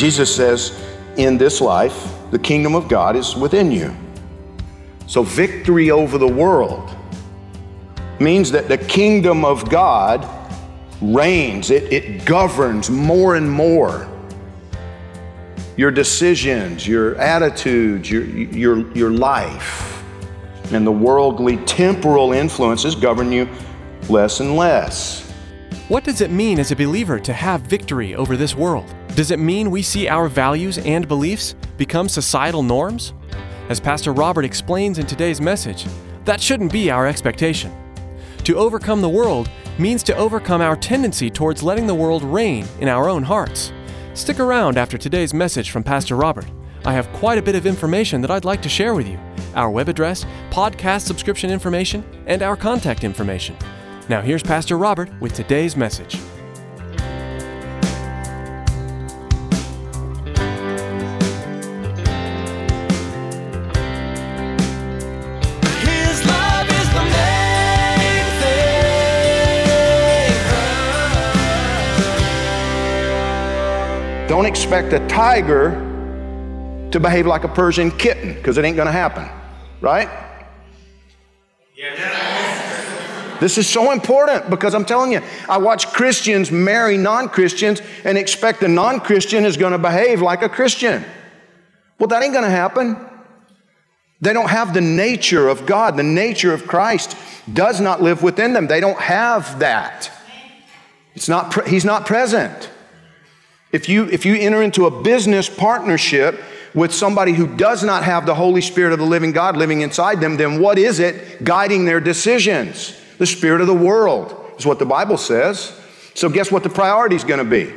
Jesus says, in this life, the kingdom of God is within you. So, victory over the world means that the kingdom of God reigns, it, it governs more and more. Your decisions, your attitudes, your, your, your life, and the worldly temporal influences govern you less and less. What does it mean as a believer to have victory over this world? Does it mean we see our values and beliefs become societal norms? As Pastor Robert explains in today's message, that shouldn't be our expectation. To overcome the world means to overcome our tendency towards letting the world reign in our own hearts. Stick around after today's message from Pastor Robert. I have quite a bit of information that I'd like to share with you our web address, podcast subscription information, and our contact information. Now, here's Pastor Robert with today's message. His love is the main thing. Don't expect a tiger to behave like a Persian kitten because it ain't going to happen, right? This is so important because I'm telling you, I watch Christians marry non Christians and expect the non Christian is going to behave like a Christian. Well, that ain't going to happen. They don't have the nature of God. The nature of Christ does not live within them. They don't have that. It's not, pre- he's not present. If you, if you enter into a business partnership with somebody who does not have the Holy Spirit of the living God living inside them, then what is it guiding their decisions? The Spirit of the world is what the Bible says. So, guess what the priority is going to be?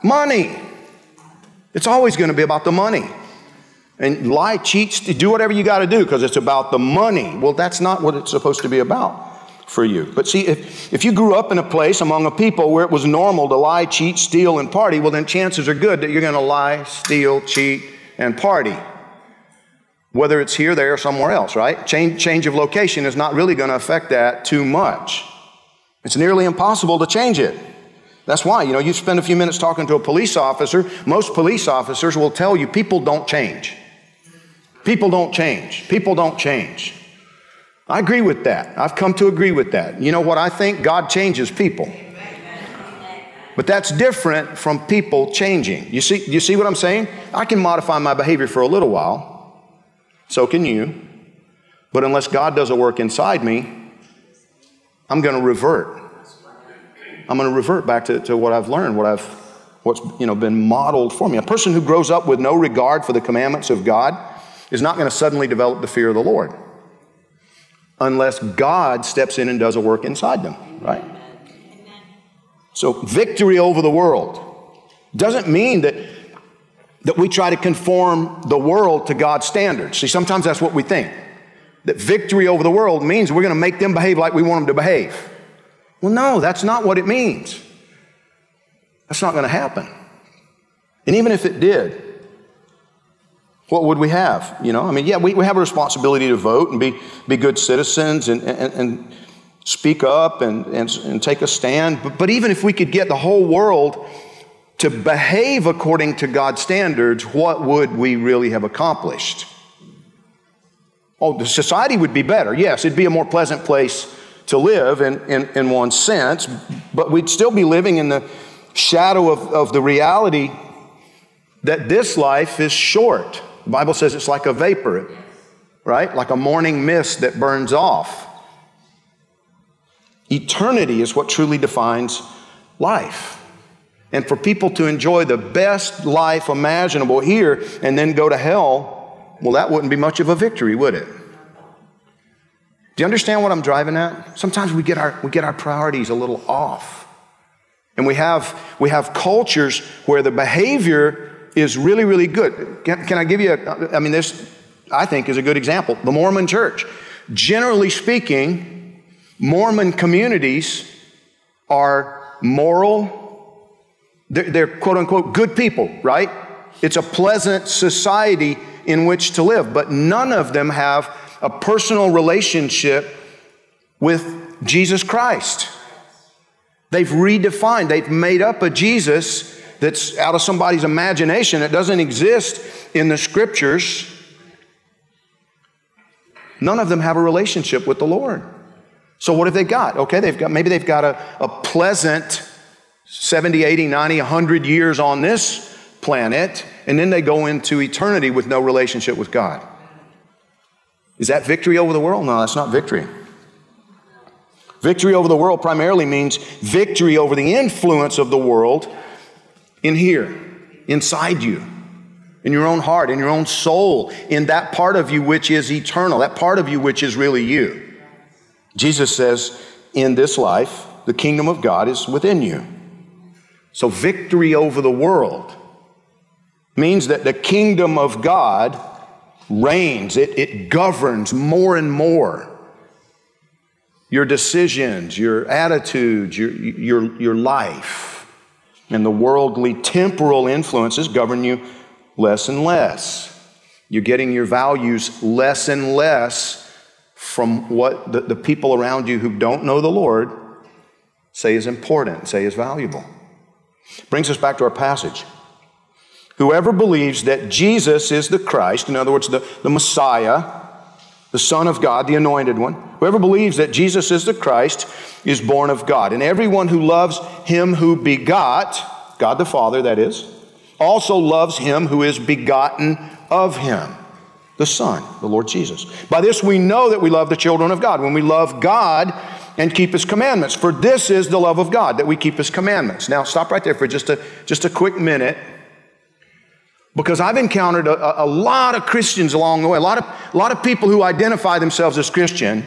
Money. It's always going to be about the money. And lie, cheat, do whatever you got to do because it's about the money. Well, that's not what it's supposed to be about for you. But see, if, if you grew up in a place among a people where it was normal to lie, cheat, steal, and party, well, then chances are good that you're going to lie, steal, cheat, and party. Whether it's here, there, or somewhere else, right? Change, change of location is not really going to affect that too much. It's nearly impossible to change it. That's why, you know, you spend a few minutes talking to a police officer, most police officers will tell you people don't change. People don't change. People don't change. I agree with that. I've come to agree with that. You know what I think? God changes people. But that's different from people changing. You see, you see what I'm saying? I can modify my behavior for a little while. So can you. But unless God does a work inside me, I'm going to revert. I'm going to revert back to, to what I've learned, what I've what's you know been modeled for me. A person who grows up with no regard for the commandments of God is not going to suddenly develop the fear of the Lord unless God steps in and does a work inside them, right? So victory over the world doesn't mean that that we try to conform the world to God's standards. See, sometimes that's what we think. That victory over the world means we're going to make them behave like we want them to behave. Well, no, that's not what it means. That's not going to happen. And even if it did, what would we have? You know, I mean, yeah, we, we have a responsibility to vote and be, be good citizens and, and, and speak up and, and, and take a stand. But, but even if we could get the whole world to behave according to God's standards, what would we really have accomplished? Oh, the society would be better. Yes, it'd be a more pleasant place to live in, in, in one sense, but we'd still be living in the shadow of, of the reality that this life is short. The Bible says it's like a vapor, right? Like a morning mist that burns off. Eternity is what truly defines life. And for people to enjoy the best life imaginable here and then go to hell, well, that wouldn't be much of a victory, would it? Do you understand what I'm driving at? Sometimes we get our, we get our priorities a little off. And we have, we have cultures where the behavior is really, really good. Can, can I give you a, I mean, this, I think, is a good example. The Mormon church. Generally speaking, Mormon communities are moral, they're, they're quote unquote good people, right? It's a pleasant society in which to live, but none of them have a personal relationship with Jesus Christ. They've redefined, they've made up a Jesus that's out of somebody's imagination that doesn't exist in the scriptures. None of them have a relationship with the Lord. So what have they got? Okay, they've got maybe they've got a, a pleasant 70, 80, 90, 100 years on this planet, and then they go into eternity with no relationship with God. Is that victory over the world? No, that's not victory. Victory over the world primarily means victory over the influence of the world in here, inside you, in your own heart, in your own soul, in that part of you which is eternal, that part of you which is really you. Jesus says, in this life, the kingdom of God is within you. So, victory over the world means that the kingdom of God reigns, it, it governs more and more. Your decisions, your attitudes, your, your, your life, and the worldly temporal influences govern you less and less. You're getting your values less and less from what the, the people around you who don't know the Lord say is important, say is valuable. Brings us back to our passage. Whoever believes that Jesus is the Christ, in other words, the, the Messiah, the Son of God, the anointed one, whoever believes that Jesus is the Christ is born of God. And everyone who loves him who begot, God the Father, that is, also loves him who is begotten of him, the Son, the Lord Jesus. By this we know that we love the children of God, when we love God and keep his commandments. For this is the love of God, that we keep his commandments. Now, stop right there for just a, just a quick minute because I've encountered a, a, lot of Christians along the way, a lot, of, a lot of people who identify themselves as Christian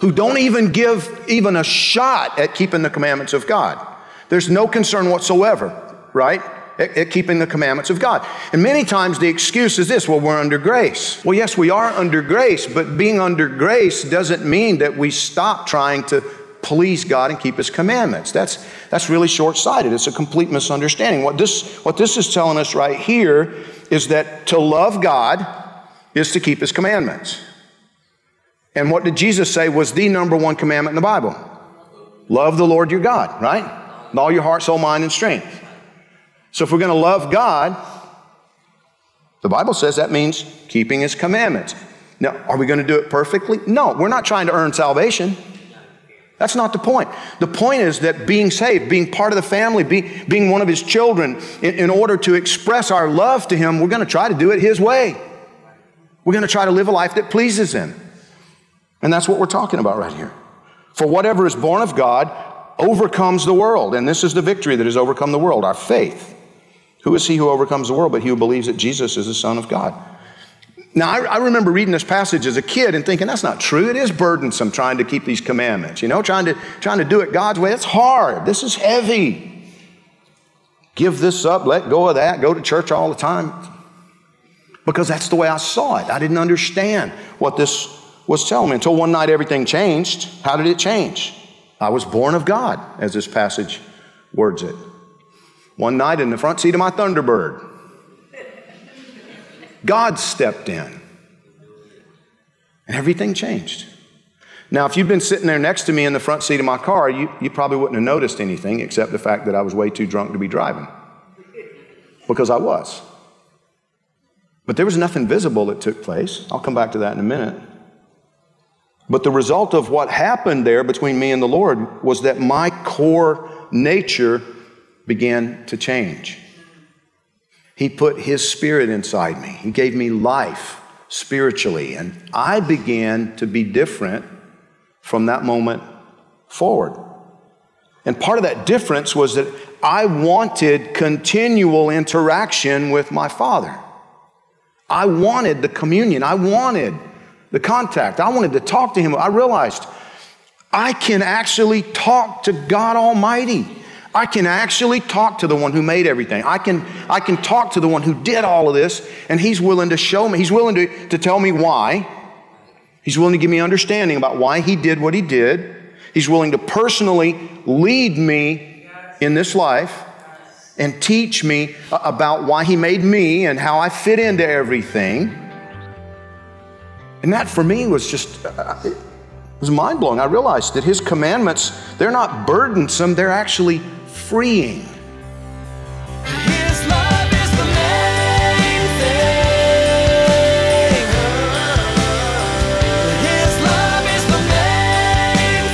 who don't even give even a shot at keeping the commandments of God. There's no concern whatsoever, right? At, at keeping the commandments of God. And many times the excuse is this well, we're under grace. Well, yes, we are under grace, but being under grace doesn't mean that we stop trying to please God and keep His commandments. That's, that's really short sighted. It's a complete misunderstanding. What this, what this is telling us right here is that to love God is to keep His commandments. And what did Jesus say was the number one commandment in the Bible? Love the Lord your God, right? With all your heart, soul, mind, and strength. So if we're going to love God, the Bible says that means keeping His commandments. Now, are we going to do it perfectly? No, we're not trying to earn salvation. That's not the point. The point is that being saved, being part of the family, be, being one of his children, in, in order to express our love to him, we're going to try to do it his way. We're going to try to live a life that pleases him. And that's what we're talking about right here. For whatever is born of God overcomes the world. And this is the victory that has overcome the world, our faith. Who is he who overcomes the world but he who believes that Jesus is the Son of God? Now, I, I, remember reading this passage as a kid and thinking, that's not true. It is burdensome trying to keep these commandments, you know, trying to, trying to do it God's way. It's hard. This is heavy. Give this up, let go of that, go to church all the time. Because that's the way I saw it. I didn't understand what this was telling me until one night everything changed. How did it change? I was born of God, as this passage words it. One night in the front seat of my Thunderbird, God stepped in. And everything changed. Now, if you'd been sitting there next to me in the front seat of my car, you, you probably wouldn't have noticed anything except the fact that I was way too drunk to be driving. Because I was. But there was nothing visible that took place. I'll come back to that in a minute. But the result of what happened there between me and the Lord was that my core nature began to change. He put His Spirit inside me. He gave me life spiritually. And I began to be different from that moment forward. And part of that difference was that I wanted continual interaction with my Father. I wanted the communion. I wanted the contact. I wanted to talk to Him. I realized I can actually talk to God Almighty. I can actually talk to the one who made everything. I can, I can talk to the one who did all of this, and He's willing to show me. He's willing to, to tell me why. He's willing to give me understanding about why He did what He did. He's willing to personally lead me in this life and teach me about why He made me and how I fit into everything. And that for me was just, uh, it was mind blowing. I realized that His commandments, they're not burdensome, they're actually freeing. His love is the main thing. His love is the main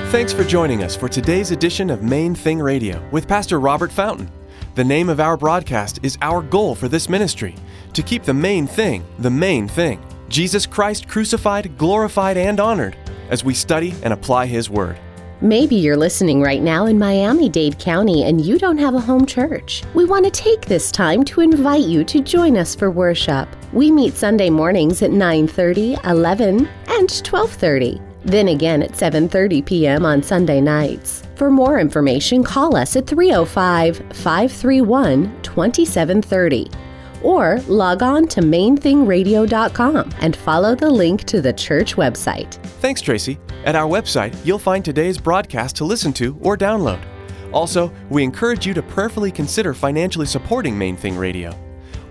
thing. Thanks for joining us for today's edition of Main Thing Radio with Pastor Robert Fountain. The name of our broadcast is our goal for this ministry to keep the main thing the main thing Jesus Christ crucified, glorified, and honored as we study and apply His Word. Maybe you're listening right now in Miami Dade County and you don't have a home church. We want to take this time to invite you to join us for worship. We meet Sunday mornings at 9:30, 11, and 12:30. Then again at 7:30 p.m. on Sunday nights. For more information, call us at 305-531-2730 or log on to mainthingradio.com and follow the link to the church website. Thanks, Tracy. At our website, you'll find today's broadcast to listen to or download. Also, we encourage you to prayerfully consider financially supporting Main Thing Radio.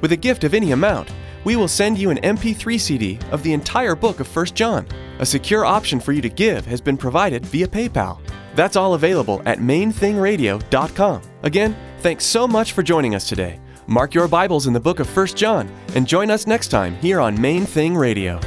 With a gift of any amount, we will send you an MP3 CD of the entire book of 1 John. A secure option for you to give has been provided via PayPal. That's all available at mainthingradio.com. Again, thanks so much for joining us today. Mark your Bibles in the book of 1 John and join us next time here on Main Thing Radio.